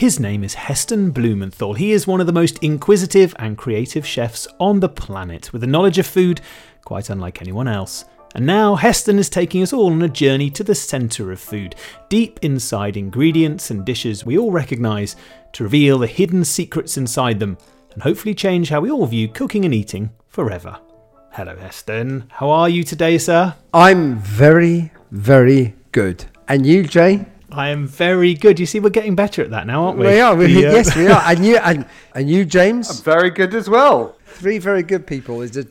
His name is Heston Blumenthal. He is one of the most inquisitive and creative chefs on the planet, with a knowledge of food quite unlike anyone else. And now Heston is taking us all on a journey to the centre of food, deep inside ingredients and dishes we all recognise, to reveal the hidden secrets inside them, and hopefully change how we all view cooking and eating forever. Hello, Heston. How are you today, sir? I'm very, very good. And you, Jay? I am very good. You see, we're getting better at that now, aren't we? We are. We, The, uh, yes, we are. And you, and, and you, James? Very good as well. Three very good people. Is it,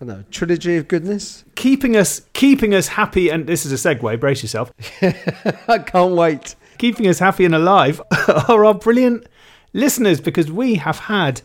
I don't know, trilogy of goodness? keeping us keeping us happy and this is a segue brace yourself I can't wait. keeping us happy and alive are our brilliant listeners because we have had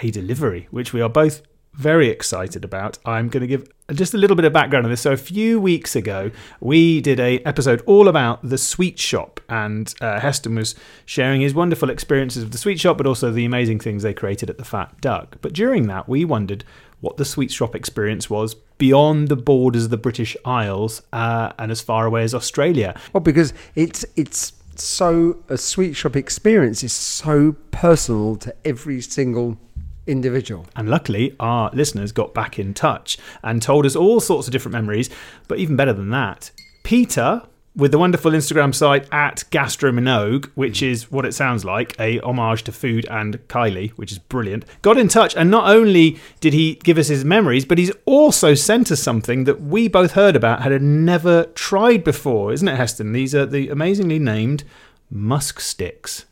a delivery which we are both very excited about i'm going to give just a little bit of background on this. So a few weeks ago we did a episode all about the sweet shop and uh, heston was sharing his wonderful experiences of the sweet shop but also the amazing things they created at the fat duck. But during that we wondered what the sweet shop experience was beyond the borders of the british isles uh, and as far away as australia. Well, because it's it's so a sweet shop experience is so personal to every single individual. And luckily, our listeners got back in touch and told us all sorts of different memories. But even better than that, Peter, with the wonderful Instagram site at Gastrominogue, which is what it sounds like a homage to food and Kylie, which is brilliant, got in touch. And not only did he give us his memories, but he's also sent us something that we both heard about, had never tried before, isn't it, Heston? These are the amazingly named musk sticks.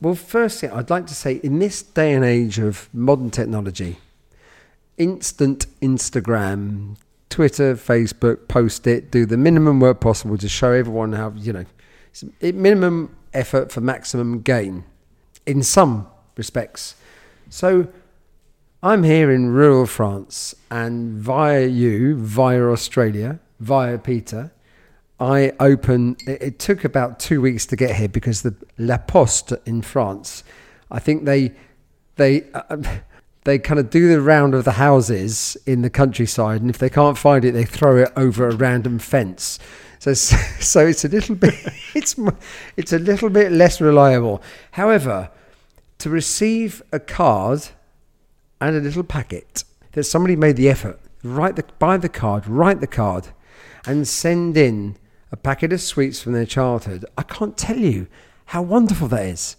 Well, firstly, I'd like to say in this day and age of modern technology, instant Instagram, Twitter, Facebook, post it, do the minimum work possible to show everyone how, you know, minimum effort for maximum gain in some respects. So I'm here in rural France, and via you, via Australia, via Peter, I open. It, it took about two weeks to get here because the La Poste in France, I think they they uh, they kind of do the round of the houses in the countryside, and if they can't find it, they throw it over a random fence. So so it's a little bit it's it's a little bit less reliable. However, to receive a card and a little packet that somebody made the effort write the buy the card write the card and send in a packet of sweets from their childhood. I can't tell you how wonderful that is.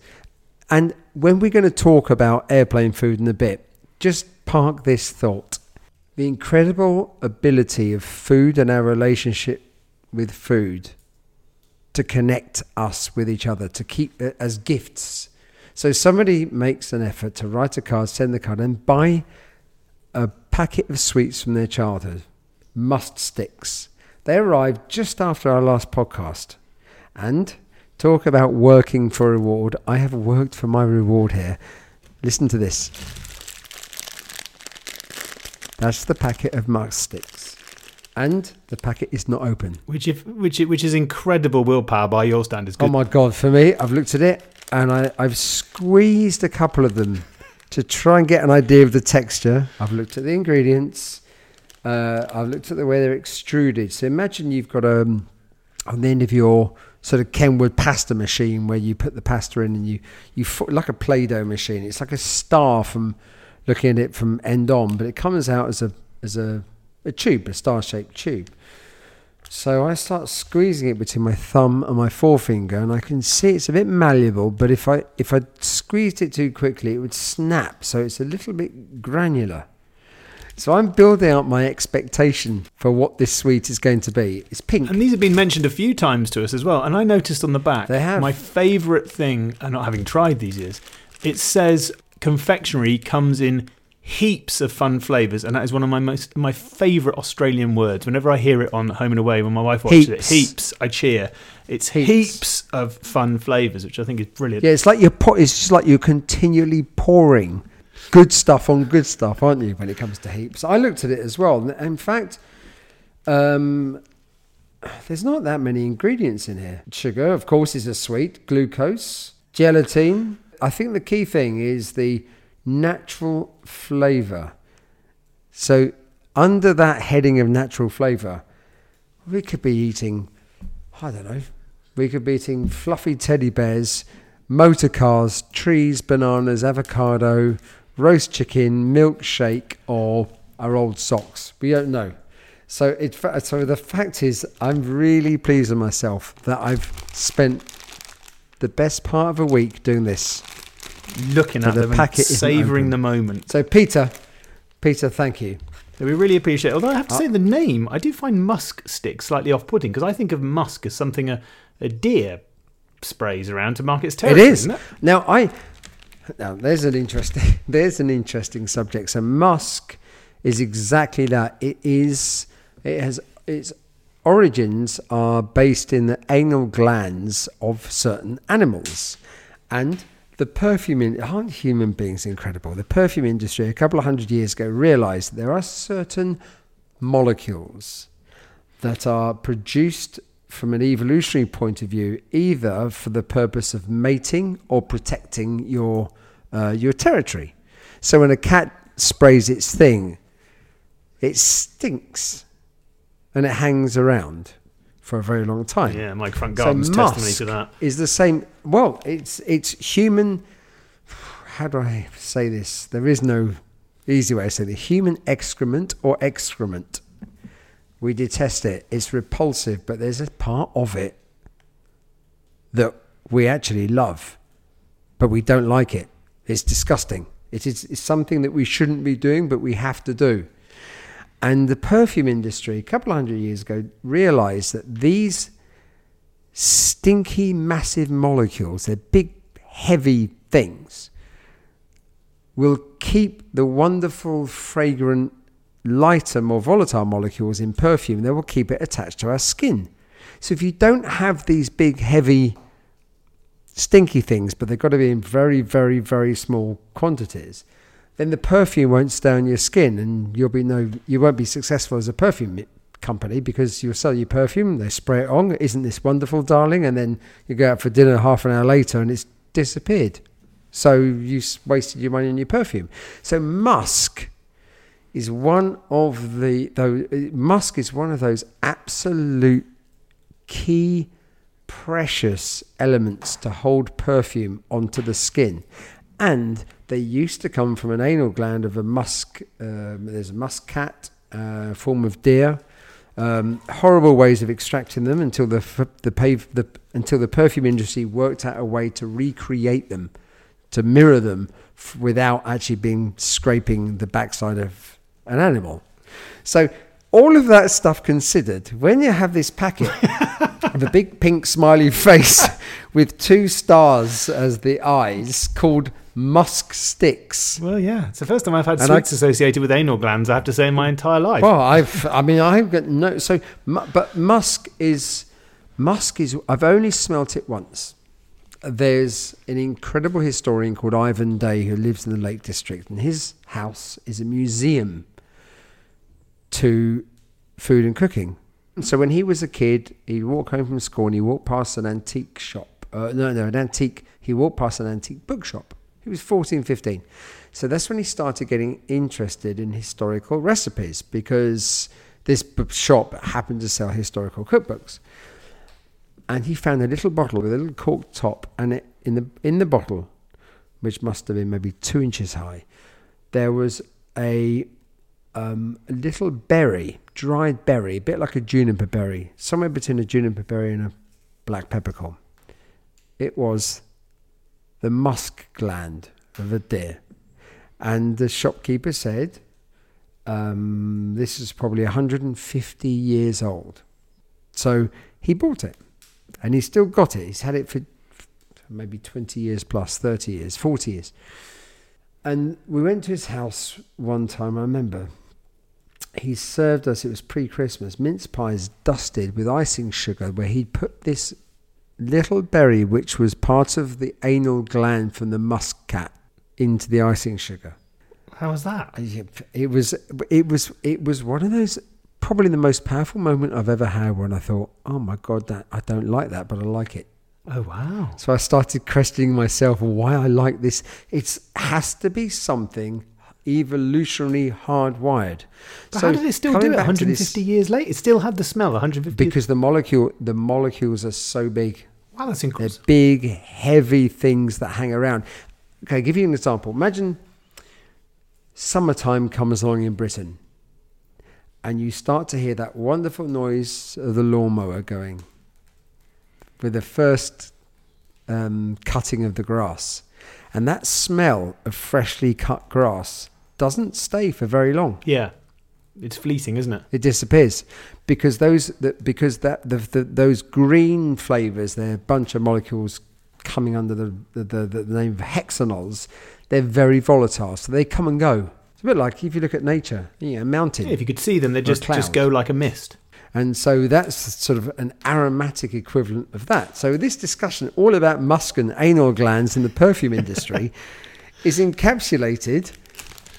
And when we're going to talk about airplane food in a bit just park this thought. The incredible ability of food and our relationship with food to connect us with each other to keep it as gifts. So somebody makes an effort to write a card, send the card, and buy a packet of sweets from their childhood, musk sticks. They arrived just after our last podcast. And talk about working for reward. I have worked for my reward here. Listen to this. That's the packet of musk sticks. And the packet is not open. Which, if, which, which is incredible willpower by your standards. Oh my god! For me, I've looked at it and I, I've squeezed a couple of them to try and get an idea of the texture. I've looked at the ingredients. Uh, I've looked at the way they're extruded. So imagine you've got um, on the end of your sort of Kenwood pasta machine where you put the pasta in and you you like a Play-Doh machine. It's like a star from looking at it from end on, but it comes out as a as a, a tube, a star-shaped tube. So I start squeezing it between my thumb and my forefinger, and I can see it's a bit malleable. But if I if I squeezed it too quickly, it would snap. So it's a little bit granular. So I'm building out my expectation for what this sweet is going to be. It's pink. And these have been mentioned a few times to us as well. And I noticed on the back, They have. my favourite thing, and not having tried these is, it says confectionery comes in heaps of fun flavours, and that is one of my most my favourite Australian words. Whenever I hear it on Home and Away, when my wife watches Heaps. it, heaps, I cheer. It's heaps, Heaps. of fun flavours, which I think is brilliant. Yeah, it's like you're po- it's just like you're continually pouring good stuff on good stuff, aren't you? When it comes to heaps, I looked at it as well. In fact, um, there's not that many ingredients in here. Sugar, of course, is a sweet. Glucose, gelatin. I think the key thing is the natural flavour. So under that heading of natural flavour, we could be eating, I don't know, we could be eating fluffy teddy bears motor cars, trees, bananas, avocado, roast chicken, milkshake, or our old socks. We don't know. So it. So the fact is, I'm really pleased with myself that I've spent the best part of a week doing this. Looking at the packet savouring the moment. So Peter, Peter, thank you. We really appreciate it. Although I have to Uh, say, the name, I do find musk stick slightly off putting because I think of musk as something a, a deer sprays around to mark its territory. It is. isn't it? now. I now there's an interesting there's an interesting subject. So musk is exactly that. It is. It has its origins are based in the anal glands of certain animals, and the perfume. In, aren't human beings incredible? The perfume industry a couple of hundred years ago realised there are certain molecules that are produced from an evolutionary point of view, either for the purpose of mating or protecting your uh, your territory. So when a cat sprays its thing, it stinks, and it hangs around for a very long time. Yeah, Mike Front So Garden's testimony to that. is the same. Well, it's it's human. How do I say this? There is no easy way to say the Human excrement or excrement. We detest it. It's repulsive, but there's a part of it that we actually love, but we don't like it. It's disgusting. It is it's something that we shouldn't be doing, but we have to do. And the perfume industry, a couple hundred years ago, realized that these stinky, massive molecules, they're big, heavy things, will keep the wonderful, fragrant, lighter, more volatile molecules in perfume, they will keep it attached to our skin. So if you don't have these big, heavy, stinky things, but they've got to be in very, very, very small quantities, then the perfume won't stay on your skin, and you'll be no, you won't be successful as a perfume company because you'll sell your perfume, they spray it on, isn't this wonderful, darling? And then you go out for dinner half an hour later, and it's disappeared. So you wasted your money on your perfume. So musk is one of the though musk is one of those absolute key precious elements to hold perfume onto the skin. And they used to come from an anal gland of a musk. Um, there's a musk cat, uh, form of deer. Um, horrible ways of extracting them until the f- the, pave, the until the perfume industry worked out a way to recreate them, to mirror them f- without actually being scraping the backside of an animal. So all of that stuff considered, when you have this packet of a big pink smiley face with two stars as the eyes called musk sticks. Well, yeah, it's the first time I've had And I- sweets associated with anal glands. I have to say in my entire life. Well, I've, I mean, I've got no. So, but musk is, musk is. I've only smelt it once. There's an incredible historian called Ivan Day who lives in the Lake District, and his house is a museum to food and cooking. So when he was a kid, he'd walk home from school and he walked past an antique shop. Uh, no, no, an antique. He walked past an antique bookshop. He was 14, 15. So that's when he started getting interested in historical recipes because this shop happened to sell historical cookbooks. And he found a little bottle with a little cork top, and it, in the in the bottle, which must have been maybe two inches high, there was a um, a little berry, dried berry, a bit like a juniper berry, somewhere between a juniper berry and a black peppercorn. It was the musk gland of a deer. And the shopkeeper said, um, this is probably 150 years old. So he bought it and he's still got it. He's had it for maybe 20 years plus, 30 years, 40 years. And we went to his house one time, I remember. He served us, it was pre Christmas, mince pies dusted with icing sugar, where he'd put this little berry, which was part of the anal gland from the musk cat, into the icing sugar. How was that? Uh, it was, it was, it was one of those probably the most powerful moment I've ever had when I thought, oh my god, that I don't like that, but I like it. Oh wow! So I started questioning myself why I like this. It has to be something evolutionarily hardwired. But how did it still do it 150 this- years later? It still had the smell. 150 Because the molecule, the molecules are so big. Wow, that's incredible. They're big, heavy things that hang around. Okay, give you an example. Imagine summertime comes along in Britain and you start to hear that wonderful noise of the lawnmower going with the first um, cutting of the grass. And that smell of freshly cut grass doesn't stay for very long Yeah, it's fleeting, isn't it? it disappears because those that because that the, the those green flavors they're a bunch of molecules coming under the the, the, the name of hexanols they're very volatile so they come and go it's a bit like if you look at nature you know, a mountain Yeah, if you could see them, they just just go like a mist. And so that's sort of an aromatic equivalent of that so this discussion all about musk and anal glands in the perfume industry is encapsulated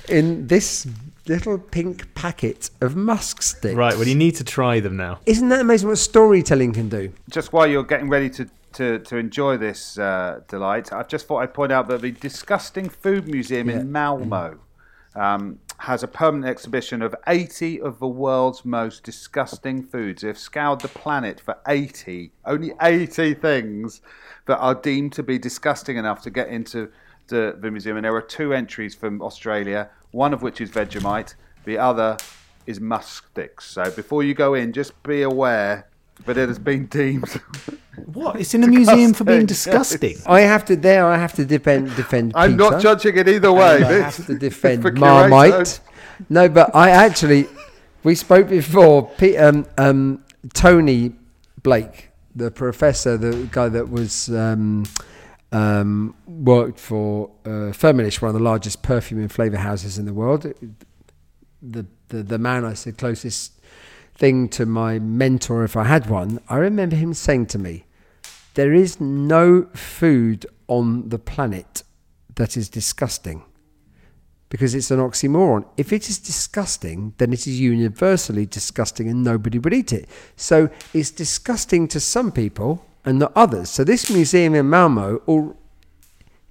in this little pink packet of musk sticks Right. Well, you need to try them now. Isn't that amazing what storytelling can do? just while you're getting ready to, to, to enjoy this uh, delight, I just thought I'd point out that the Disgusting Food Museum in Malmo um, has a permanent exhibition of 80 of the world's most disgusting foods. They've scoured the planet for 80, only 80 things that are deemed to be disgusting enough to get into the, the museum. And there are two entries from Australia, one of which is Vegemite, the other is musk sticks. So before you go in, just be aware that it has been deemed. What? It's in a museum for being Disgusting, disgusting. I have to there. I have to defend defend. I'm Peter, not judging it either way. and I This- have to defend Marmite. curators. No, but I actually we spoke before. Pe- um, um, Tony Blake, the professor, the guy that was um, um, worked for uh, Firmenich, one of the largest perfume and flavor houses in the world. The, the the man I said closest thing to my mentor, if I had one, I remember him saying to me, "There is no food on the planet that is disgusting." because it's an oxymoron. If it is disgusting, then it is universally disgusting and nobody would eat it. So it's disgusting to some people and not others. So this museum in Malmo, or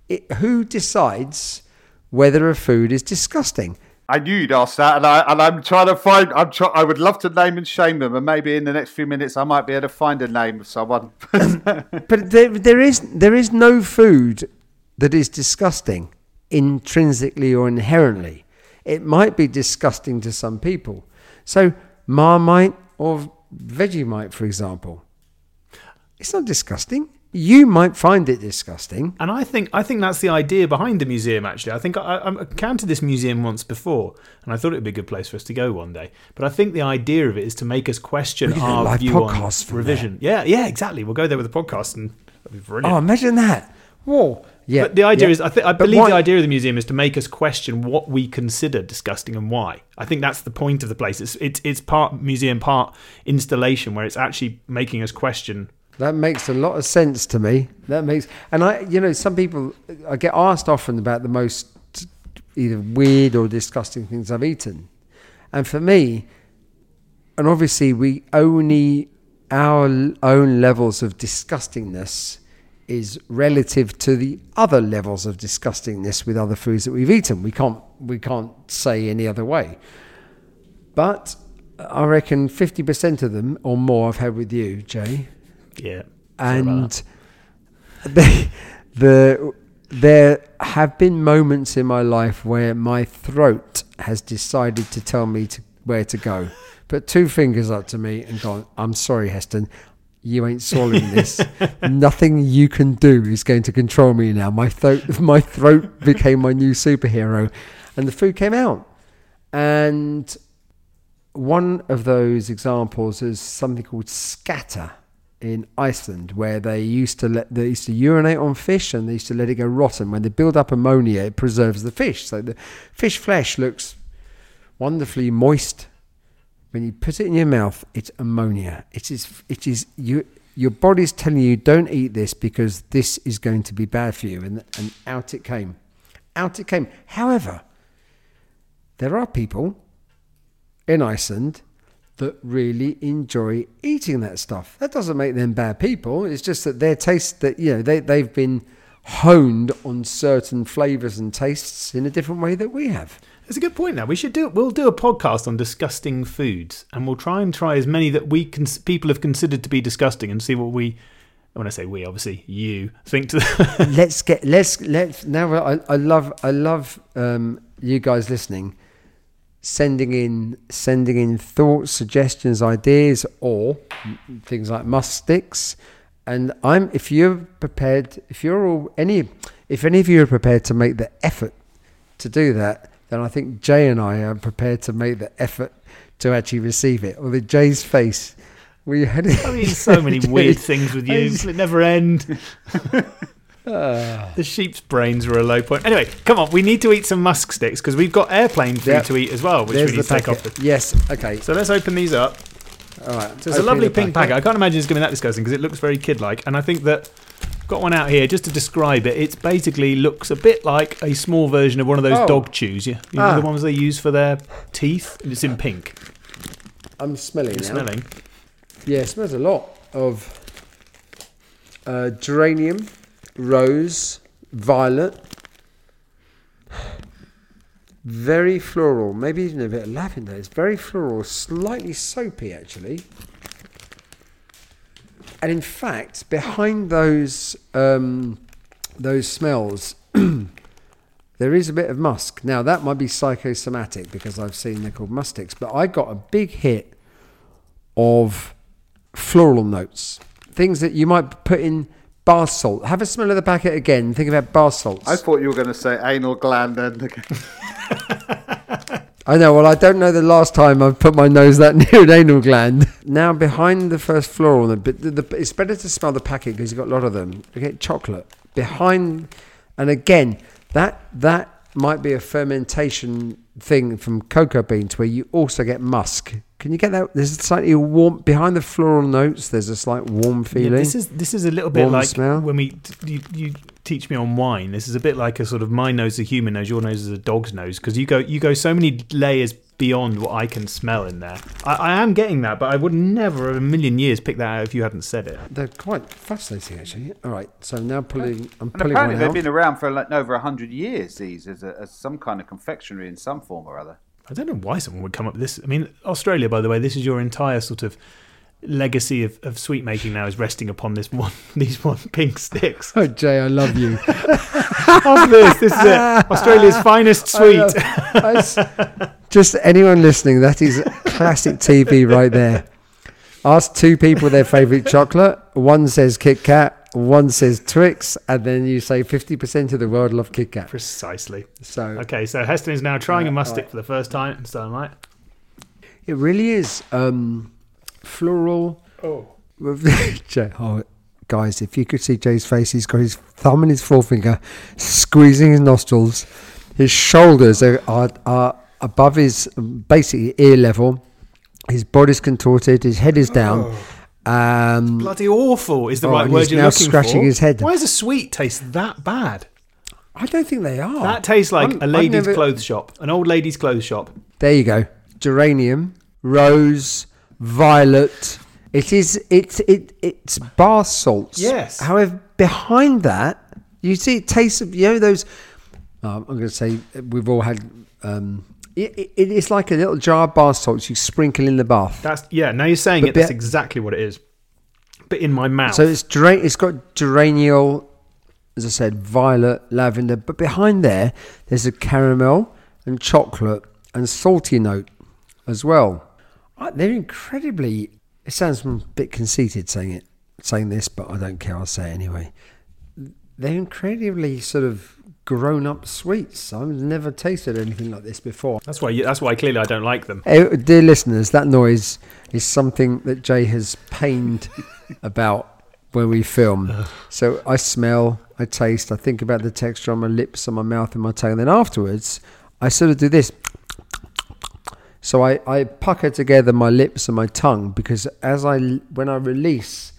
it, who decides whether a food is disgusting? I knew you'd ask that, and I and I'm trying to find. I'm try, I would love to name and shame them, and maybe in the next few minutes I might be able to find a name of someone. But there, there is there is no food that is disgusting intrinsically or inherently. It might be disgusting to some people. So Marmite or Vegemite, for example, it's not disgusting. You might find it disgusting. And I think I think that's the idea behind the museum. Actually, I think I, I encountered this museum once before, and I thought it would be a good place for us to go one day. But I think the idea of it is to make us question We could do a our live view podcast on revision. Yeah, yeah, exactly. We'll go there with a podcast, and that'd be brilliant. Oh, imagine that. Whoa. Yeah. But the idea yeah. is, I, th- I believe why- the idea of the museum is to make us question what we consider disgusting and why. I think that's the point of the place. It's it's, it's part museum, part installation, where it's actually making us question. That makes a lot of sense to me. That makes, and I, you know, some people, I get asked often about the most either weird or disgusting things I've eaten. And for me, and obviously we only, our own levels of disgustingness is relative to the other levels of disgustingness with other foods that we've eaten. We can't, we can't say any other way. But I reckon 50% of them or more I've had with you, Jay Yeah, and the, the there have been moments in my life where my throat has decided to tell me to, where to go. Put two fingers up to me and gone, I'm sorry, Heston, you ain't swallowing this. Nothing you can do is going to control me now. My throat, my throat became my new superhero, and the food came out. And one of those examples is something called skata in Iceland, where they used to let they used to urinate on fish and they used to let it go rotten. When they build up ammonia, it preserves the fish. So the fish flesh looks wonderfully moist. When you put it in your mouth, it's ammonia. It is it is you your body's telling you don't eat this because this is going to be bad for you and and out it came. Out it came. However, there are people in Iceland that really enjoy eating that stuff. That doesn't make them bad people. It's just that their taste that you know they they've been honed on certain flavors and tastes in a different way that we have. It's a good point. Now we should do. We'll do a podcast on disgusting foods, and we'll try and try as many that we cons- people have considered to be disgusting, and see what we when I say we, obviously you think to the let's get let's let's now. I, I love I love um, you guys listening, sending in sending in thoughts, suggestions, ideas, or things like musk sticks. And I'm if you're prepared, if you're all any, if any of you are prepared to make the effort to do that, then I think Jay and I are prepared to make the effort to actually receive it. Or the Jay's face. We had I mean, so many weird things with you. just- It never end. Ah. the sheep's brains were a low point. Anyway, come on, we need to eat some musk sticks because we've got airplane food Yep. to eat as well, which There's we need to take off. The... Yes. Okay. So let's open these up. All right. So it's a lovely pink packet. I can't imagine it's going to be that disgusting because it looks very kid-like. And I think that I've got one out here just to describe it. It basically looks a bit like a small version of one of those Oh. dog chews. Yeah, you know Ah. the ones they use for their teeth. And it's in pink. I'm smelling You're now. smelling. Yeah, it smells a lot of uh, geranium, rose, violet. Very floral, maybe even a bit of lavender. It's very floral, slightly soapy actually. And in fact, behind those um, those smells, there is a bit of musk. Now that might be psychosomatic because I've seen they're called musk sticks, but I got a big hit of floral notes, things that you might put in bar salt. Have a smell of the packet again. Think about bar salts. I thought you were going to say anal gland and again. I know. Well, I don't know the last time I've put my nose that near an anal gland. Now, behind the first floor, on but the, the, it's better to smell the packet because you've got a lot of them. Okay, chocolate behind, and again, that that might be a fermentation thing from cocoa beans where you also get musk. Can you get that? There's a slightly warm behind the floral notes. There's a slight warm Yeah, feeling. this is this is a little bit Warm like smell. when we you, you teach me on wine. This is a bit like a sort of my nose is a human nose, your nose is a dog's nose because you go you go so many layers beyond what I can smell in there. I, I am getting that, but I would never in a million years pick that out if you hadn't said it. They're quite fascinating, actually. All right, so now pulling. I'm And pulling apparently one they've out. been around for like over hundred years. These as, a, as some kind of confectionery in some form or other. I don't know why someone would come up with this. I mean, Australia, by the way, this is your entire sort of legacy of, of sweet making now is resting upon this one these one pink sticks. Oh, Jay, I love you. Of this, this is it. Australia's finest sweet. I Just anyone listening, that is classic TV right there. Ask two people their favourite chocolate. One says Kit Kat, one says Twix, and then you say 50% of the world love Kit Kat. Precisely. So Okay, so Heston is now trying a Right, must right. for the first time. So am I. it really is um, floral. Oh. Jay, oh, guys, if you could see Jay's face, he's got his thumb and his forefinger squeezing his nostrils. His shoulders are, are, are above his basically ear level. His body's contorted. His head is down. Um, Bloody awful is the Oh, right word he's you're now looking scratching for. his head. Why does a sweet taste that bad? I don't think they are. That tastes like I'm- a lady's never- clothes shop, an old lady's clothes shop. There you go. Geranium, rose, violet. It is. It's it. It's bar salts. Yes. However, behind that, you see, it tastes of you know those. Um, I'm going to say we've all had. Um, it, it, it is like a little jar of bar salts you sprinkle in the bath. That's yeah. Now you're saying But it. That's exactly what it is. But in my mouth. So it's It's got geraniol, as I said, violet, lavender. But behind there, there's a caramel and chocolate and salty note as well. They're incredibly. It sounds a bit conceited saying it, saying this, but I don't care. I'll say it anyway. They're incredibly sort of grown-up sweets. I've never tasted anything like this before. that's why. That's why clearly I don't like them. Eh, dear listeners, that noise is something that Jay has pained about when we film. So I smell, I taste, I think about the texture on my lips, on my mouth, and my tongue. And then afterwards, I sort of do this. So I, I pucker together my lips and my tongue because as I when I release,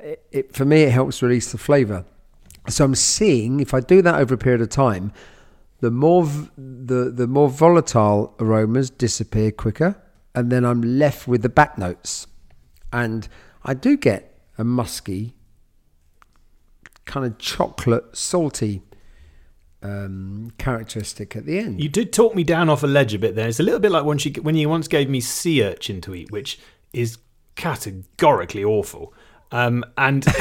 it, it for me it helps release the flavour. So I'm seeing if I do that over a period of time, the more the the more volatile aromas disappear quicker, and then I'm left with the back notes, and I do get a musky, kind of chocolate salty um, characteristic at the end. You did talk me down off a ledge a bit there. It's a little bit like when, she, when you once gave me sea urchin to eat, which is categorically awful. Um, and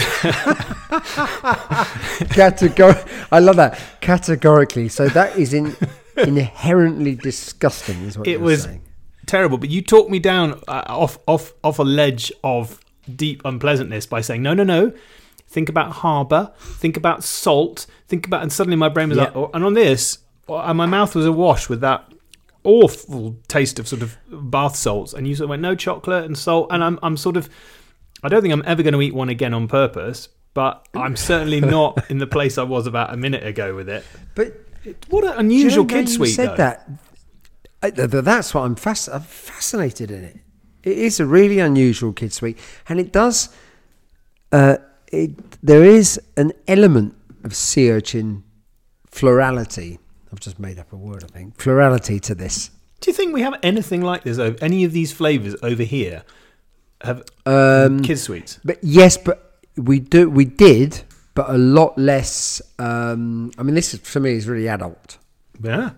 Categor- I love that categorically. So that is in, inherently disgusting. Is what it was saying. terrible. But you talked me down uh, off off off a ledge of deep unpleasantness by saying, "No, no, no. Think about harbour. Think about salt. Think about." And suddenly my brain was Yeah. like, oh, and on this, oh, and my mouth was awash with that awful taste of sort of bath salts. And you sort of went, "No chocolate and salt." And I'm I'm sort of, I don't think I'm ever going to eat one again on purpose. But I'm certainly not in the place I was about a minute ago with it. But What an Do you unusual know, now kid you sweet. said though. that. I, th- th- that's what I'm, fasc- I'm fascinated in it. It is a really unusual kid sweet, and it does. Uh, it there is an element of sea urchin florality. I've just made up a word. I think florality to this. Do you think we have anything like this? Over, any of these flavors over here have Um, kid sweets? But yes, but we do we did, but a lot less. Um, I mean, this is, for me is really adult. Yeah.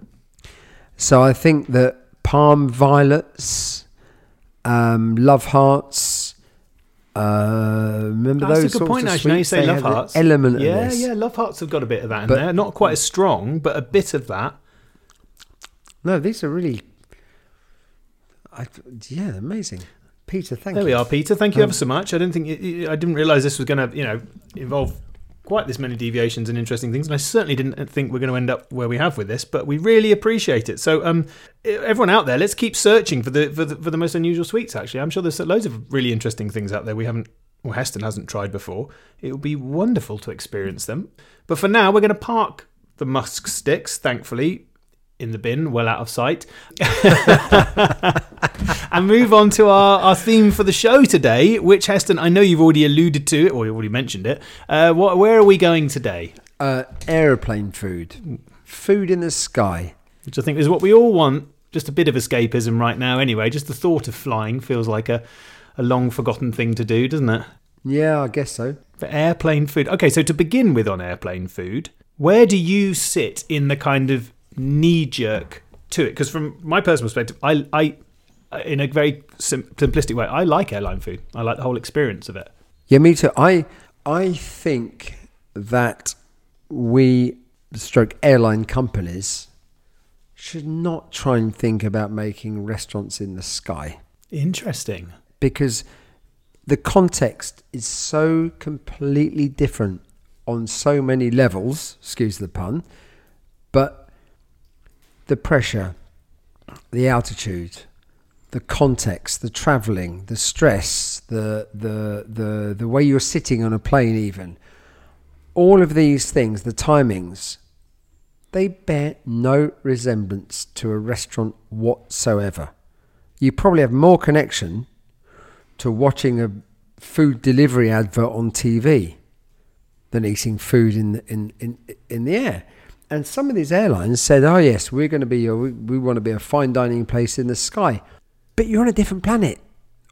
So I think that Parma Violets, um, love hearts. Uh, remember That's those a good point. Actually, now you say love hearts. element yeah, yeah, love hearts have got a bit of that in But- there. Not quite as strong, but a bit of that. No, these are really. I, yeah, amazing. Peter, thank There you. we are, Peter. Thank you Um, ever so much. I didn't think it, I didn't realise this was going to, you know, involve quite this many deviations and interesting things, and I certainly didn't think we're going to end up where we have with this. But we really appreciate it. So, um, everyone out there, let's keep searching for the for the, for the most unusual sweets. Actually, I'm sure there's loads of really interesting things out there we haven't. Well, Heston hasn't tried before. It would be wonderful to experience them. But for now, we're going to park the musk sticks, thankfully, in the bin, well out of sight, and move on to our, our theme for the show today, which Heston, I know you've already alluded to it, or you've already mentioned it. Uh, what, where are we going today? Uh, aeroplane food, food in the sky. Which I think is what we all want. Just a bit of escapism right now, anyway. Just the thought of flying feels like a, a long forgotten thing to do, doesn't it? Yeah, I guess so. For airplane food. Okay, so to begin with on airplane food, where do you sit in the kind of knee jerk to it? Because from my personal perspective, I, I, Uh, in a very sim- simplistic way, I like airline food. I like the whole experience of it. Yeah, me too. I I think that we stroke airline companies should not try and think about making restaurants in the sky Interesting. because the context is so completely different on so many levels, excuse the pun, but the pressure, the altitude, the context, the traveling, the stress, the the the the way you're sitting on a plane even all of these things, the timings, they bear no resemblance to a restaurant whatsoever. You probably have more connection to watching a food delivery advert on TV than eating food in the, in, in, in the air. And some of these airlines said, oh, yes, we're going to be, a, we, we want to be a fine dining place in the sky. But you're on a different planet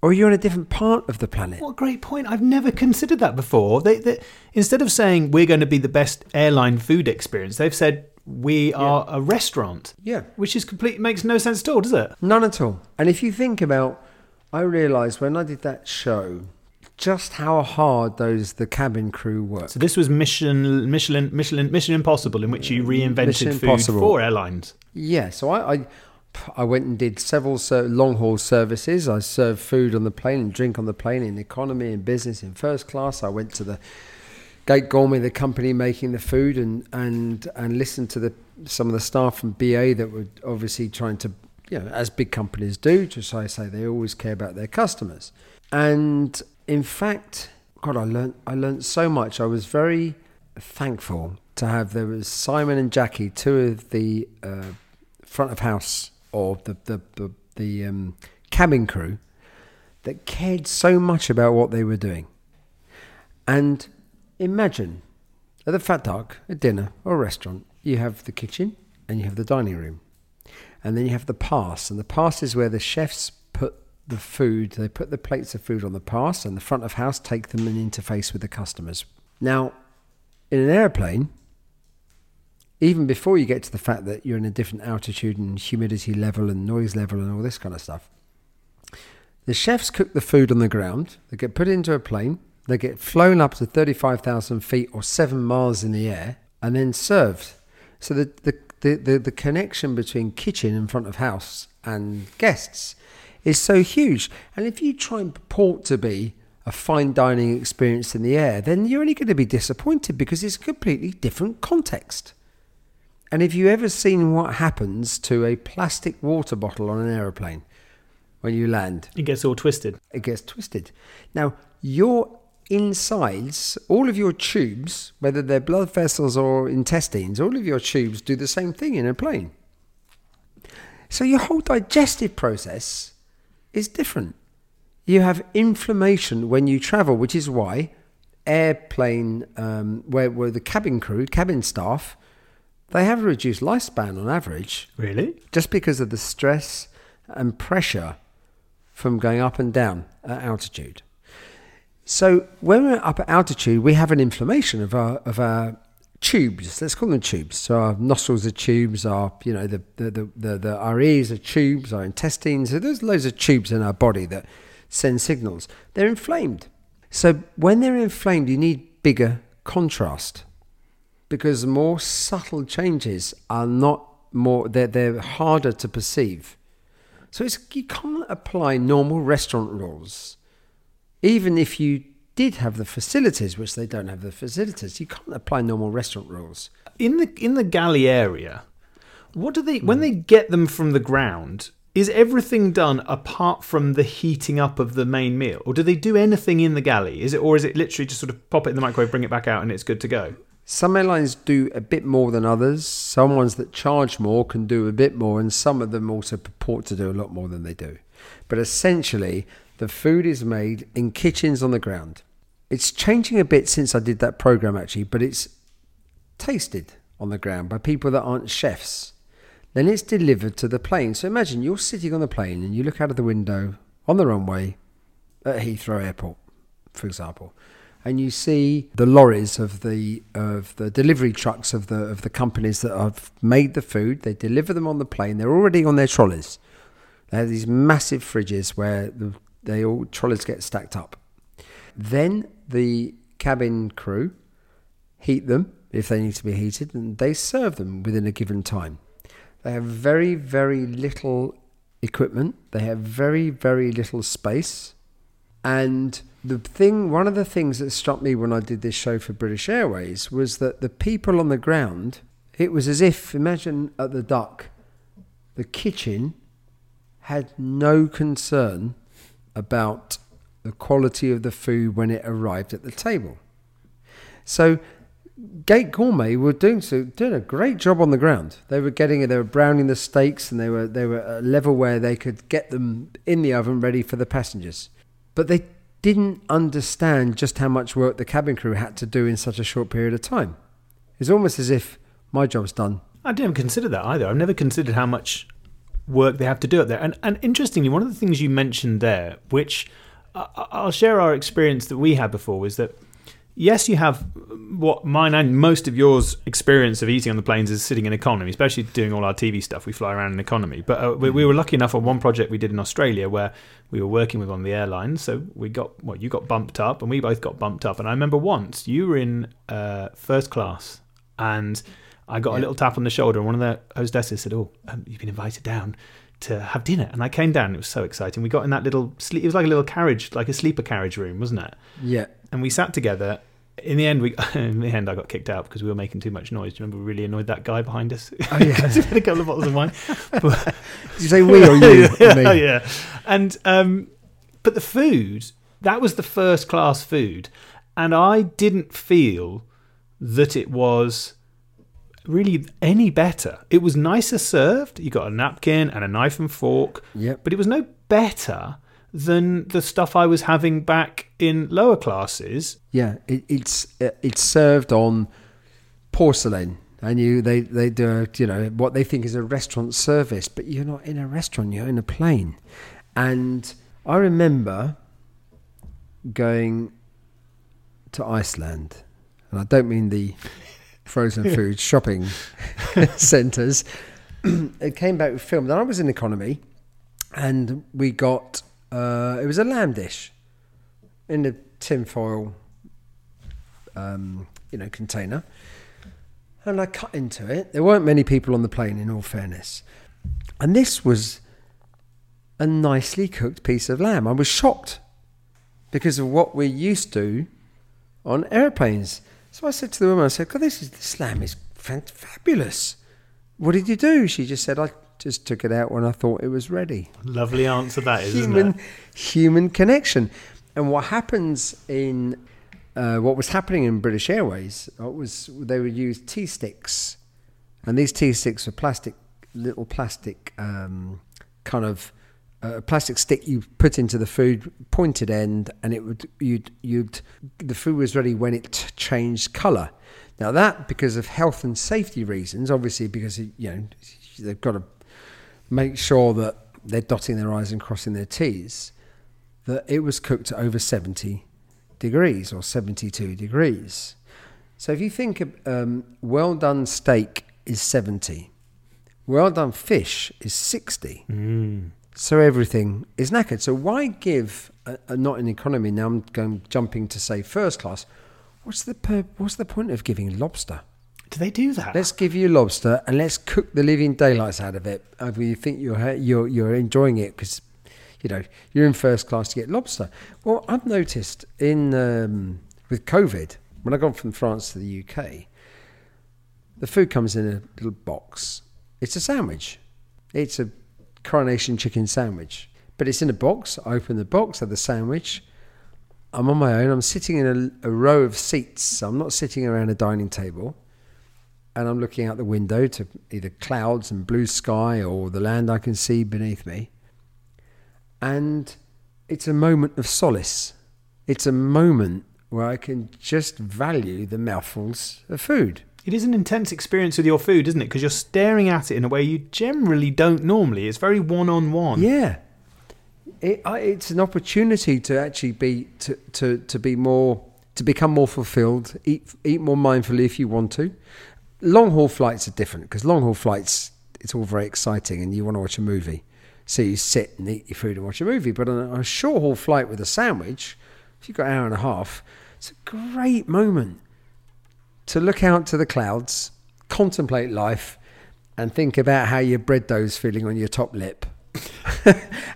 or you're on a different part of the planet. What a great point. I've never considered that before. They, they, instead of saying we're going to be the best airline food experience, they've said we are a restaurant. Yeah. Which is complete makes no sense at all, does it? None at all. And if you think about, I realised when I did that show, just how hard those the cabin crew work. So this was Mission Michelin Michelin Mission Impossible in which you reinvented Mission food Impossible. for airlines. Yeah, so I, I, I went and did several long haul services. I served food on the plane and drink on the plane in economy and business in first class. I went to the Gate Gourmet, the company making the food, and and and listened to the some of the staff from BA that were obviously trying to, you know, as big companies do, just I say they always care about their customers. And in fact, God, I learned I learned so much. I was very thankful to have there was Simon and Jackie, two of the uh, front of house or the the the, the um, cabin crew that cared so much about what they were doing. And imagine at the Fat Duck, a dinner or a restaurant, you have the kitchen and you have the dining room, and then you have the pass, and the pass is where the chefs put the food. They put the plates of food on the pass, and the front of house take them and interface with the customers. Now, in an airplane, even before you get to the fact that you're in a different altitude and humidity level and noise level and all this kind of stuff, the chefs cook the food on the ground. They get put into a plane. They get flown up to 35,000 feet or seven miles in the air and then served. So the, the, the, the, the connection between kitchen in front of house and guests is so huge. And if you try and purport to be a fine dining experience in the air, then you're only going to be disappointed because it's a completely different context. And if you ever seen what happens to a plastic water bottle on an aeroplane when you land, It gets all twisted. it gets twisted. Now, your insides, all of your tubes, whether they're blood vessels or intestines, all of your tubes do the same thing in a plane. So your whole digestive process is different. You have inflammation when you travel, which is why airplane, um, where, where the cabin crew, cabin staff, they have a reduced lifespan on average Really? just because of the stress and pressure from going up and down at altitude. So when we're up at altitude, we have an inflammation of our of our tubes. Let's call them tubes. So our nostrils are tubes. Our you know the the the, the, the our ears are tubes. Our intestines. So there's loads of tubes in our body that send signals. They're inflamed. So when they're inflamed, you need bigger contrast because more subtle changes are not more they're, they're harder to perceive so it's you can't apply normal restaurant rules even if you did have the facilities which they don't have the facilities you can't apply normal restaurant rules In the in the galley area, what do they when hmm. they get them from the ground? Is everything done apart from the heating up of the main meal, or do they do anything in the galley? Is it or is it literally just sort of pop it in the microwave, bring it back out, and it's good to go? Some airlines do a bit more than others. Some ones that charge more can do a bit more and some of them also purport to do a lot more than they do. But essentially the food is made in kitchens on the ground. It's changing a bit since i did that program actually but it's tasted on the ground by people that aren't chefs. Then it's delivered to the plane. So imagine you're sitting on the plane and you look out of the window on the runway at heathrow airport for example and you see the lorries of the of the delivery trucks of the of the companies that have made the food. They deliver them on the plane. They're already on their trolleys. They have these massive fridges where the, they all trolleys get stacked up. Then the cabin crew heat them if they need to be heated, and they serve them within a given time. They have very very little equipment. They have very very little space, and the thing, one of the things that struck me when I did this show for British Airways was that the people on the ground, it was as if, imagine at the Duck, the kitchen had no concern about the quality of the food when it arrived at the table. So, Gate Gourmet were doing so, doing a great job on the ground. They were getting it, they were browning the steaks, and they were they were at a level where they could get them in the oven ready for the passengers. But they didn't understand just how much work the cabin crew had to do in such a short period of time. It's almost as if my job's done. I didn't consider that either. I've never considered how much work they have to do up there. And and interestingly, one of the things you mentioned there, which I'll share our experience that we had before, was that yes, you have what mine and most of yours experience of eating on the planes is sitting in economy, especially doing all our TV stuff. We fly around in economy. But uh, we, we were lucky enough on one project we did in Australia where we were working with one of the airlines. So we got, well, you got bumped up and we both got bumped up. And I remember once you were in uh, first class and I got a little tap on the shoulder and one of the hostesses said, Oh, um, you've been invited down to have dinner. And I came down. It was so exciting. We got in that little, sleep, it was like a little carriage, like a sleeper carriage room, wasn't it? Yeah. and we sat together. In the end, we in the end I got kicked out because we were making too much noise. Do you remember we really annoyed that guy behind us? Oh, yeah. We had a couple of bottles of wine. But- Did you say we or you? yeah, or yeah. And um, but the food that was the first class food, and I didn't feel that it was really any better. It was nicer served. You got a napkin and a knife and fork, Yep. but it was no better than the stuff I was having back in lower classes. Yeah. It, it's uh, it's served on porcelain, and you they they do you know what they think is a restaurant service, but you're not in a restaurant. You're in a plane, and I remember going to Iceland, and I don't mean the frozen food shopping centres. it came back with film. and I was in economy, and we got uh, it was a lamb dish. in a tinfoil, um, you know, container, and I cut into it. There weren't many people on the plane, in all fairness, and this was a nicely cooked piece of lamb. I was shocked because of what we're used to on airplanes. So I said to the woman, I said, God, this, is, this lamb is fabulous. What did you do? She just said, I just took it out when I thought it was ready. Lovely answer that is, human, isn't it? human connection. And what happens in uh, what was happening in British Airways uh, was they would use tea sticks, and these tea sticks were plastic, little plastic um, kind of a plastic stick you put into the food, pointed end, and it would you'd you'd the food was ready when it t- changed colour. Now that because of health and safety reasons, obviously because you know they've got to make sure that they're dotting their i's and crossing their t's. That it was cooked over seventy degrees or seventy-two degrees. So if you think of, um, well done steak is seventy, well done fish is sixty. So everything is knackered. So why give a, a, not an economy? Now I'm going jumping to say first class. What's the pur- what's the point of giving lobster? Do they do that? Let's give you lobster and let's cook the living daylights out of it. If you think you're you're you're enjoying it because you know you're in first class to get lobster. Well, I've noticed in um, with COVID when I gone from France to the UK, the food comes in a little box. It's a sandwich. It's a coronation chicken sandwich, but it's in a box. I open the box, I have the sandwich. I'm on my own. I'm sitting in a, a row of seats. I'm not sitting around a dining table and I'm looking out the window to either clouds and blue sky or the land I can see beneath me. And it's a moment of solace. It's a moment where I can just value the mouthfuls of food. It is an intense experience with your food, isn't it? Because you're staring at it in a way you generally don't normally. It's very one on one. Yeah, it, I, it's an opportunity to actually be to, to, to be more to become more fulfilled. Eat eat more mindfully if you want to. Long haul flights are different because long haul flights it's all very exciting and you want to watch a movie, so you sit and eat your food and watch a movie. But on a, short haul flight with a sandwich, if you've got an hour and a half, it's a great moment to look out to the clouds, contemplate life, and think about how your bread dough's feeling on your top lip.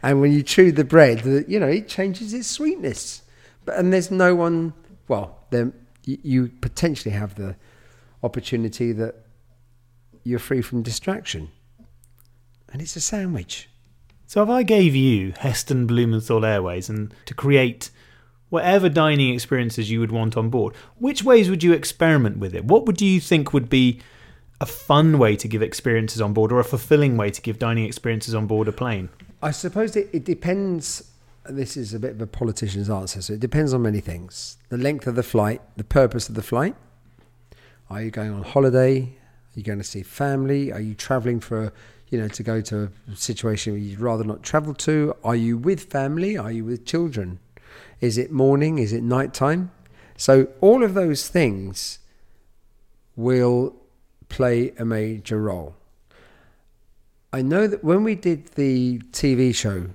and when you chew the bread, you know it changes its sweetness. But and there's no one. Well, then you, you potentially have the opportunity that you're free from distraction, and it's a sandwich. So if I gave you Heston Blumenthal Airways and to create whatever dining experiences you would want on board, which ways would you experiment with it? What would you think would be a fun way to give experiences on board or a fulfilling way to give dining experiences on board a plane? I suppose it, it depends. This is a bit of a politician's answer, so it depends on many things: the length of the flight, the purpose of the flight. Are you going on holiday? Are you going to see family? Are you travelling for, you know, to go to a situation you'd rather not travel to? Are you with family? Are you with children? Is it morning? Is it night time? So all of those things will play a major role. I know that when we did the TV show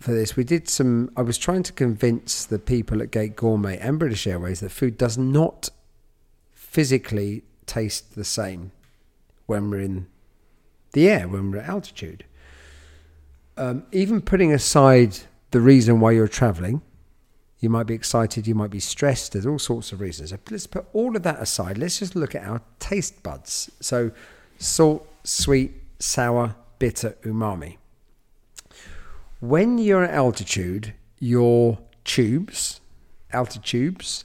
for this, we did some. I was trying to convince the people at Gate Gourmet and British Airways that food does not physically taste the same when we're in the air, when we're at altitude. Um, even putting aside the reason why you're traveling, you might be excited, you might be stressed, there's all sorts of reasons. So let's put all of that aside. Let's just look at our taste buds. So, salt, sweet, sour, bitter, umami. When you're at altitude, your tubes, altitubes,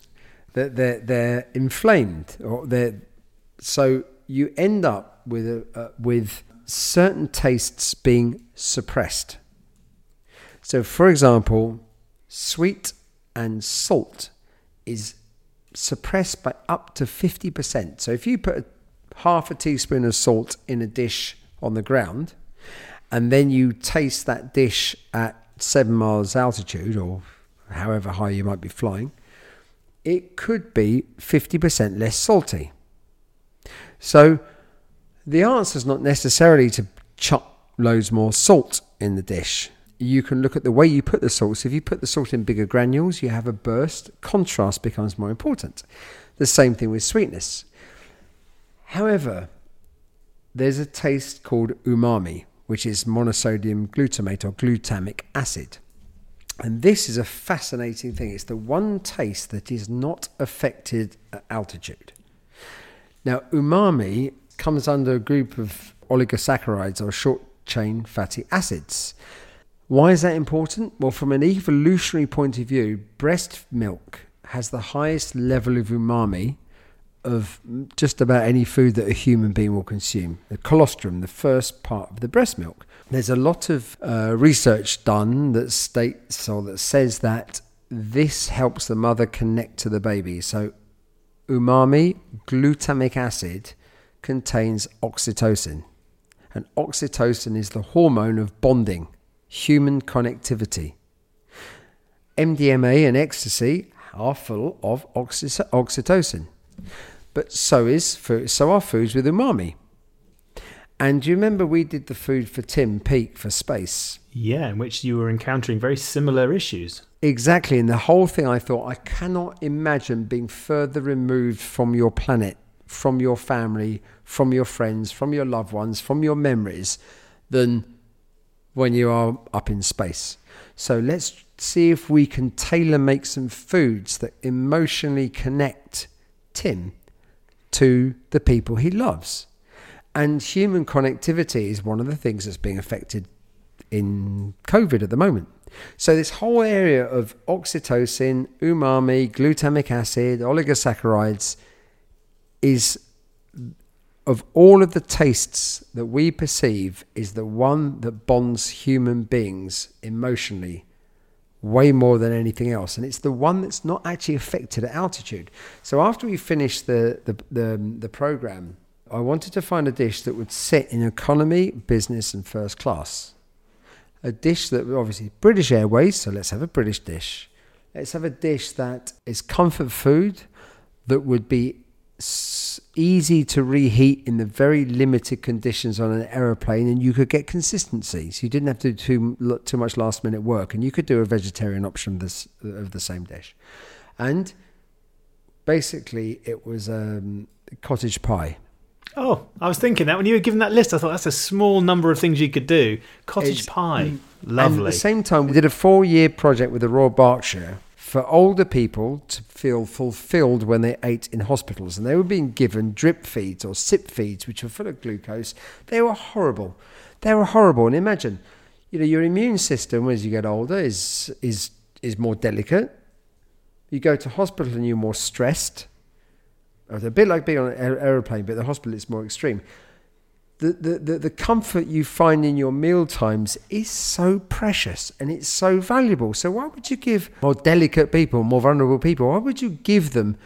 they're, they're, they're inflamed, or they're so you end up with a, uh, with certain tastes being suppressed. So, for example, sweet and salt is suppressed by up to 50%. So, if you put a, half a teaspoon of salt in a dish on the ground and then you taste that dish at seven miles altitude or however high you might be flying, it could be 50% less salty. So, the answer is not necessarily to chuck loads more salt in the dish. you can look at the way you put the salt. So if you put the salt in bigger granules, you have a burst. Contrast becomes more important. The same thing with sweetness. However, there's a taste called umami, which is monosodium glutamate or glutamic acid. And this is a fascinating thing. It's the one taste that is not affected at altitude. Now, umami comes under a group of oligosaccharides or short chain fatty acids. Why is that important? Well, from an evolutionary point of view, breast milk has the highest level of umami of just about any food that a human being will consume. The colostrum, the first part of the breast milk. There's a lot of uh, research done that states or that says that this helps the mother connect to the baby. So, umami, glutamic acid, contains oxytocin. And oxytocin is the hormone of bonding, human connectivity. MDMA and ecstasy are full of oxy- oxytocin but so is so are foods with umami. And do you remember we did the food for Tim Peake for space? Yeah, in which you were encountering very similar issues. Exactly. And the whole thing, I thought, I cannot imagine being further removed from your planet, from your family, from your friends, from your loved ones, from your memories than when you are up in space. So let's see if we can tailor make some foods that emotionally connect Tim to the people he loves. And human connectivity is one of the things that's being affected in COVID at the moment. So, this whole area of oxytocin, umami, glutamic acid, oligosaccharides is of all of the tastes that we perceive, is the one that bonds human beings emotionally way more than anything else. And it's the one that's not actually affected at altitude. So after we finish the, the, the, the program, I wanted to find a dish that would sit in economy, business, and first class. A dish that obviously British Airways, so let's have a British dish. Let's have a dish that is comfort food that would be easy to reheat in the very limited conditions on an aeroplane, and you could get consistency. So you didn't have to do too, too much last minute work, and you could do a vegetarian option of, this, of the same dish. And basically, it was um, cottage pie. Oh, I was thinking that when you were given that list, I thought that's a small number of things you could do. Cottage it's, pie, mm. lovely. And at the same time, we did a four-year project with the Royal Berkshire for older people to feel fulfilled when they ate in hospitals. And they were being given drip feeds or sip feeds, which were full of glucose. They were horrible. They were horrible. And imagine, you know, your immune system as you get older is, is, is more delicate. You go to hospital and you're more stressed. It's a bit like being on an aeroplane, but the hospital is more extreme the, the, the, the comfort you find in your meal times is so precious and it's so valuable. So why would you give more delicate people, more vulnerable people, why would you give them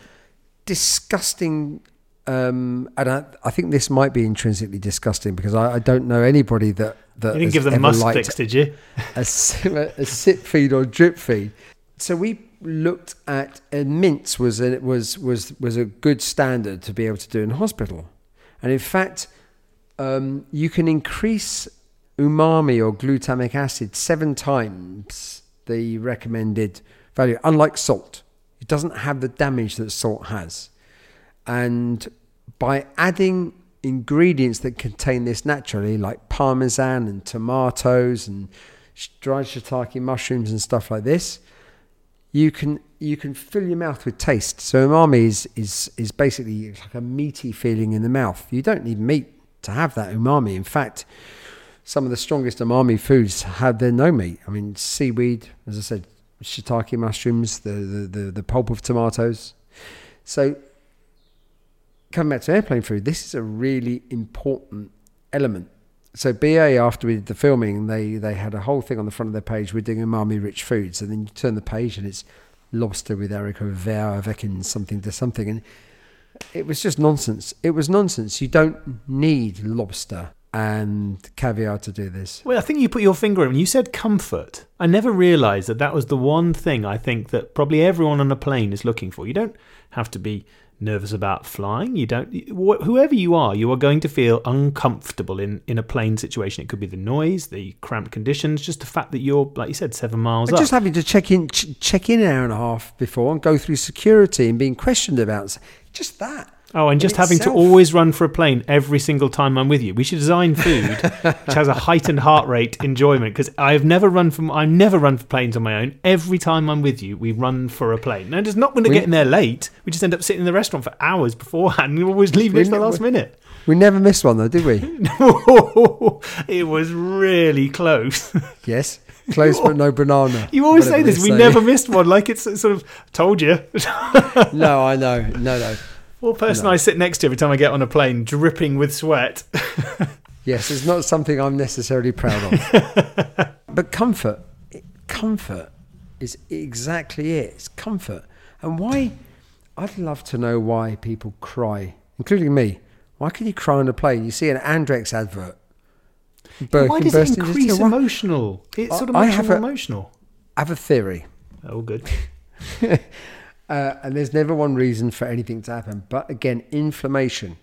disgusting um, and I, I, think this might be intrinsically disgusting because I, I don't know anybody that that you didn't give them musk sticks, did you? a, a sip feed or drip feed. So we looked at and mince was a, was was was a good standard to be able to do in hospital, and in fact, um, you can increase umami or glutamic acid seven times the recommended value, unlike salt. It doesn't have the damage that salt has. And by adding ingredients that contain this naturally, like parmesan and tomatoes and dried shiitake mushrooms and stuff like this, you can you can fill your mouth with taste. So umami is is is basically like a meaty feeling in the mouth. You don't need meat to have that umami. In fact, some of the strongest umami foods have their no meat. I mean, seaweed, as I said, shiitake mushrooms, the, the, the, the pulp of tomatoes. So, coming back to airplane food, this is a really important element. So BA, after we did the filming, they, they had a whole thing on the front of their page, we're doing umami-rich foods. And then you turn the page and it's lobster with haricot vert avec something to something. And it was just nonsense. It was nonsense. You don't need lobster and caviar to do this. Well, I think you put your finger it. You said comfort. I never realised that that was the one thing I think that probably everyone on a plane is looking for. You don't have to be nervous about flying. You don't. wh- Whoever you are, you are going to feel uncomfortable in in a plane situation. It could be the noise, the cramped conditions, just the fact that you're, like you said, seven miles But up. just having to check in, ch- check in an hour and a half before and go through security and being questioned about just that. Oh, and just in having to always run for a plane every single time I'm with you. We should design food which has a heightened heart rate enjoyment because I've never run from I never run for planes on my own. Every time I'm with you, we run for a plane. And it's not when we're We- getting there late. We just end up sitting in the restaurant for hours beforehand. We're always leaving We it for the last minute. We never missed one though, did we? it was really close. yes. Close but no banana. you always say this. they We never missed one. Like it's sort of told you. no, I know. No, no. Well, person No. I sit next to every time I get on a plane, dripping with sweat. Yes, it's not something I'm necessarily proud of. but comfort, comfort is exactly it. It's comfort. And why? I'd love to know why people cry, including me. Why can you cry on a plane? You see an Andrex advert. Birkin Why does burst it into increase tears. Emotional? It's sort of I makes have you a- emotional. I have a theory. Oh, good. Uh, and there's never one reason for anything to happen. But again, inflammation.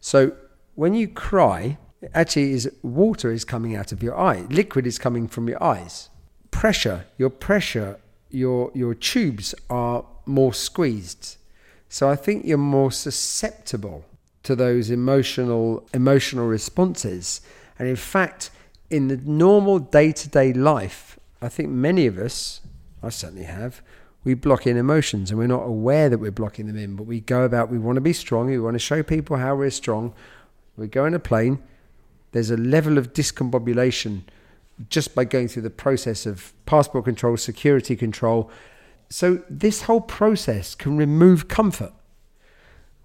So when you cry, actually, is water is coming out of your eye. Liquid is coming from your eyes. Pressure, your pressure, your your tubes are more squeezed. So I think you're more susceptible to those emotional emotional responses. And in fact, in the normal day-to-day life, I think many of us, I certainly have, we block in emotions and we're not aware that we're blocking them in, but we go about, we want to be strong, we want to show people how we're strong. We go in a plane, there's a level of discombobulation just by going through the process of passport control, security control. So this whole process can remove comfort.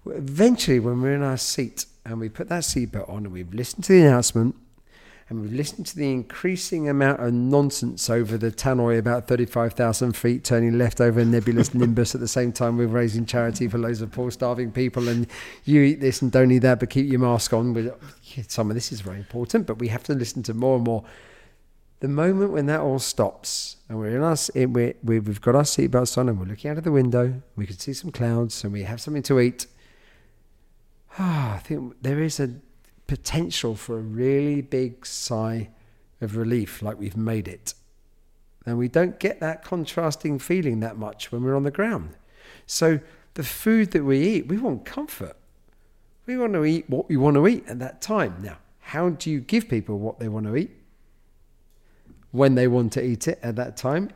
Eventually, when we're in our seat and we put that seatbelt on and we've listened to the announcement and we've listened to the increasing amount of nonsense over the tannoy about 35,000 feet turning left over nebulous nimbus at the same time we're raising charity for loads of poor starving people and you eat this and don't eat that but keep your mask on. With Some of this is very important, but we have to listen to more and more. The moment when that all stops and we're in our, s- it- we're, we- we've got our seatbelts on and we're looking out of the window, we can see some clouds and we have something to eat. Ah, I think there is a potential for a really big sigh of relief, like we've made it. And we don't get that contrasting feeling that much when we're on the ground. So the food that we eat, we want comfort. We want to eat what we want to eat at that time. Now, how do you give people what they want to eat when they want to eat it at that time?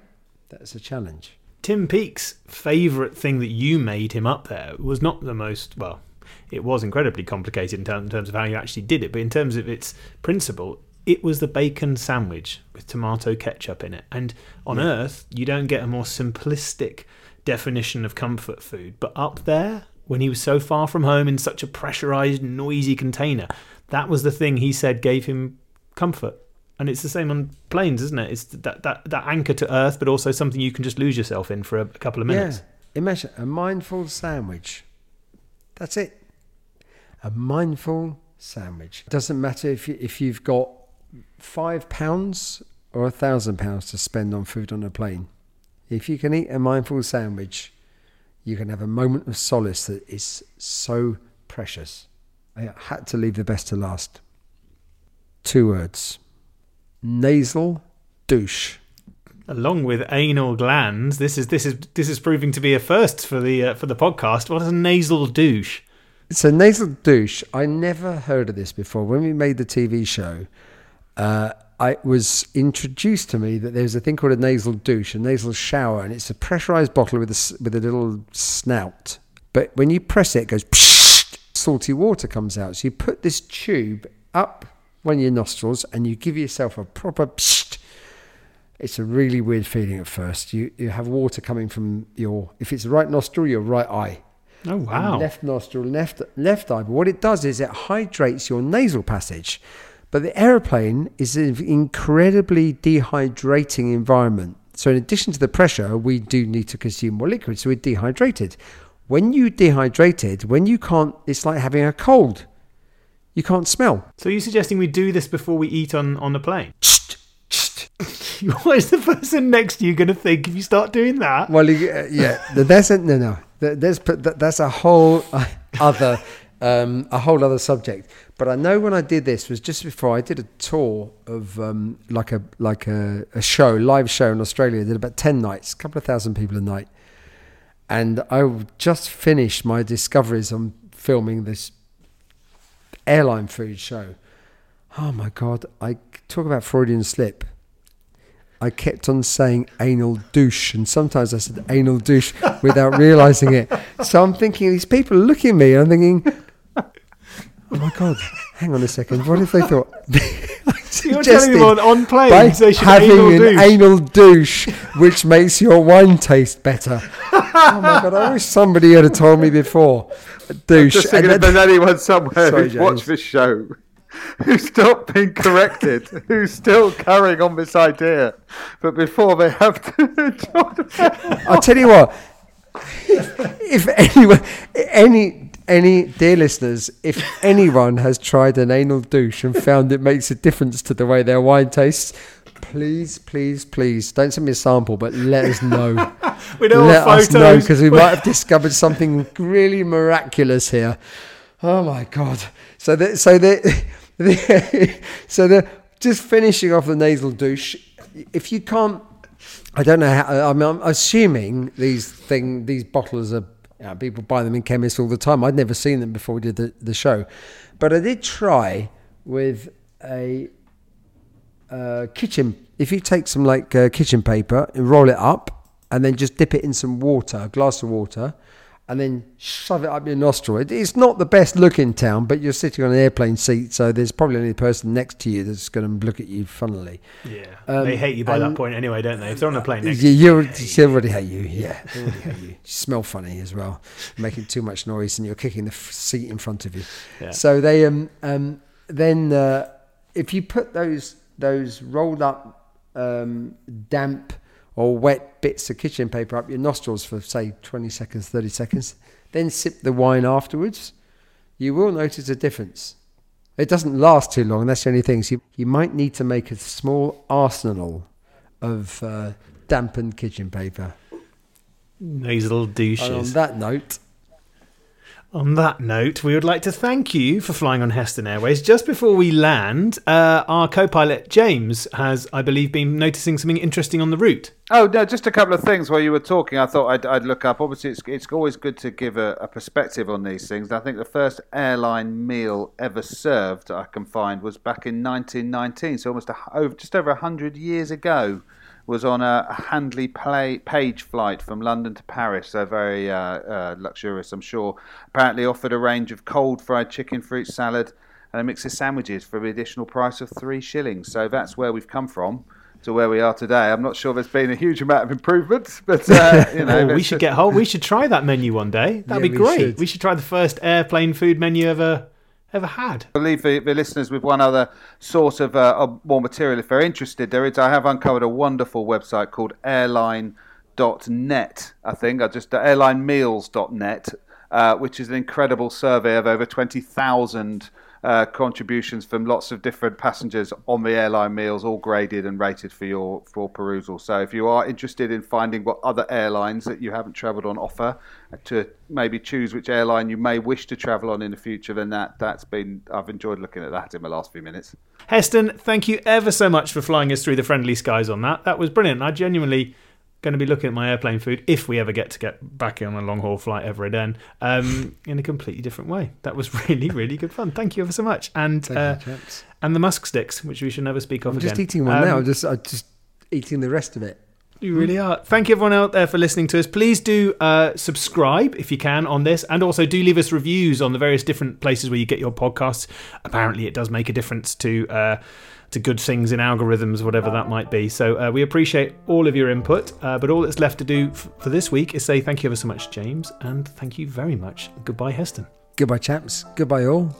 That's a challenge. Tim Peake's favourite thing that you made him up there was not the most well. It was incredibly complicated in, in terms of how you actually did it, but in terms of its principle, it was the bacon sandwich with tomato ketchup in it. And on Earth, you don't get a more simplistic definition of comfort food. But up there, when he was so far from home in such a pressurized, noisy container, that was the thing he said gave him comfort. And it's the same on planes, isn't it? It's that, that, that anchor to earth, but also something you can just lose yourself in for a, a couple of minutes. Yeah. Imagine a mindful sandwich. That's it. A mindful sandwich. It doesn't matter if you, if you've got five pounds or a thousand pounds to spend on food on a plane. If you can eat a mindful sandwich, you can have a moment of solace that is so precious. I had to leave the best to last. Two words: nasal douche. Along with anal glands, this is this is this is proving to be a first for the uh, for the podcast. What is a nasal douche? So nasal douche, I never heard of this before. When we made the TV show, uh, I was introduced to me that there's a thing called a nasal douche, a nasal shower, and it's a pressurized bottle with a with a little snout. But when you press it, it goes psh, salty water comes out. So you put this tube up one of your nostrils, and you give yourself a proper. Psh, it's a really weird feeling at first. You you have water coming from your if it's the right nostril, your right eye Oh wow! left nostril, left left eye. But what it does is it hydrates your nasal passage. But the aeroplane is an incredibly dehydrating environment. So in addition to the pressure, we do need to consume more liquid. So we're dehydrated. When you dehydrated, when you can't, it's like having a cold. You can't smell. So are you suggesting we do this before we eat on, on the plane? what is the person next to you going to think if you start doing that? Well, you- uh, yeah, th- that's a, no, no. Th- There's that's a whole uh, other um, a whole other subject. But I know when I did this was just before I did a tour of um, like a like a, a show, live show in Australia. I did about ten nights, a couple of thousand people a night, and I just finished my discoveries on filming this airline food show. Oh my god! I talk about Freudian slip. I kept on saying anal douche, and sometimes I said anal douche without realizing it. So I'm thinking, these people are looking at me, and I'm thinking, oh my God, hang on a second. What if they thought. You're telling them on, on by planes they should having anal an douche. anal douche, which makes your wine taste better. oh my God, I wish somebody had told me before. Douche. Just thinking if And there's then- anyone somewhere Sorry, who's James. watched this show who's not been corrected, who's still carrying on this idea, but before they have to. I'll tell you what. If anyone, any, any dear listeners, if anyone has tried an anal douche and found it makes a difference to the way their wine tastes, please, please, please don't send me a sample, but let us know. We don't let want us know photos. because we might have discovered something really miraculous here. Oh my god! So that, so that, so the just finishing off the nasal douche. If you can't, I don't know how. I mean, I'm assuming these thing, these bottles are. You know, people buy them in chemists all the time. I'd never seen them before we did the, the show, but I did try with a uh, kitchen. If you take some like uh, kitchen paper and roll it up, and then just dip it in some water, a glass of water, and then shove it up your nostril. It, it's not the best look in town, but you're sitting on an airplane seat, so there's probably only the person next to you that's going to look at you funnily. Yeah, Um, they hate you by that point anyway, don't they? If they're on a plane next You, to you, they already hate you. Yeah, they already hate you. You smell funny as well, making too much noise, and you're kicking the f- seat in front of you. Yeah. So they um um then uh, if you put those those rolled up um, damp or wet bits of kitchen paper up your nostrils for say 20 seconds, 30 seconds, then sip the wine afterwards, you will notice a difference. It doesn't last too long. That's the only thing. So you, you might need to make a small arsenal of uh, dampened kitchen paper. nasal And on douches. that note, On that note, we would like to thank you for flying on Heston Airways. Just before we land, uh, our co-pilot James has, I believe, been noticing something interesting on the route. Oh no, just a couple of things while you were talking. I thought I'd, I'd look up. Obviously, it's it's always good to give a, a perspective on these things. I think the first airline meal ever served I can find was back in 1919, so almost a, over, just over hundred years ago. Was on a, a Handley play, Page flight from London to Paris, so very uh, uh, luxurious, I'm sure. Apparently, offered a range of cold fried chicken, fruit salad, and a mix of sandwiches for the additional price of three shillings. So that's where we've come from to where we are today. I'm not sure there's been a huge amount of improvement, but uh, you know, Oh, we should get hold. We should try that menu one day. That'd Yeah, be we great. should. We should try the first airplane food menu ever ever had. I'll leave the, the listeners with one other source of, uh, more material if they're interested. There is, I have uncovered a wonderful website called airline.net, I think, I just uh, airlinemeals.net, uh, which is an incredible survey of over 20,000 uh, contributions from lots of different passengers on the airline meals, all graded and rated for your for perusal. So if you are interested in finding what other airlines that you haven't travelled on offer, uh, to maybe choose which airline you may wish to travel on in the future, then that that's been I've enjoyed looking at that in the last few minutes. Heston, thank you ever so much for flying us through the friendly skies on that. That was brilliant. I genuinely going to be looking at my airplane food if we ever get to get back on a long haul flight ever again um, in a completely different way. That was really really good fun. Thank you ever so much. And uh, you, and the musk sticks, which we should never speak of I'm again. just eating one Um, now. I'm just, I'm just eating the rest of it. You really are. Thank you, everyone out there, for listening to us. Please do uh, subscribe if you can on this, and also do leave us reviews on the various different places where you get your podcasts. Apparently, it does make a difference to uh, to good things in algorithms, whatever that might be. So uh, we appreciate all of your input. Uh, but all that's left to do f- for this week is say thank you ever so much, James, and thank you very much. Goodbye, Heston. Goodbye, chaps. Goodbye, all.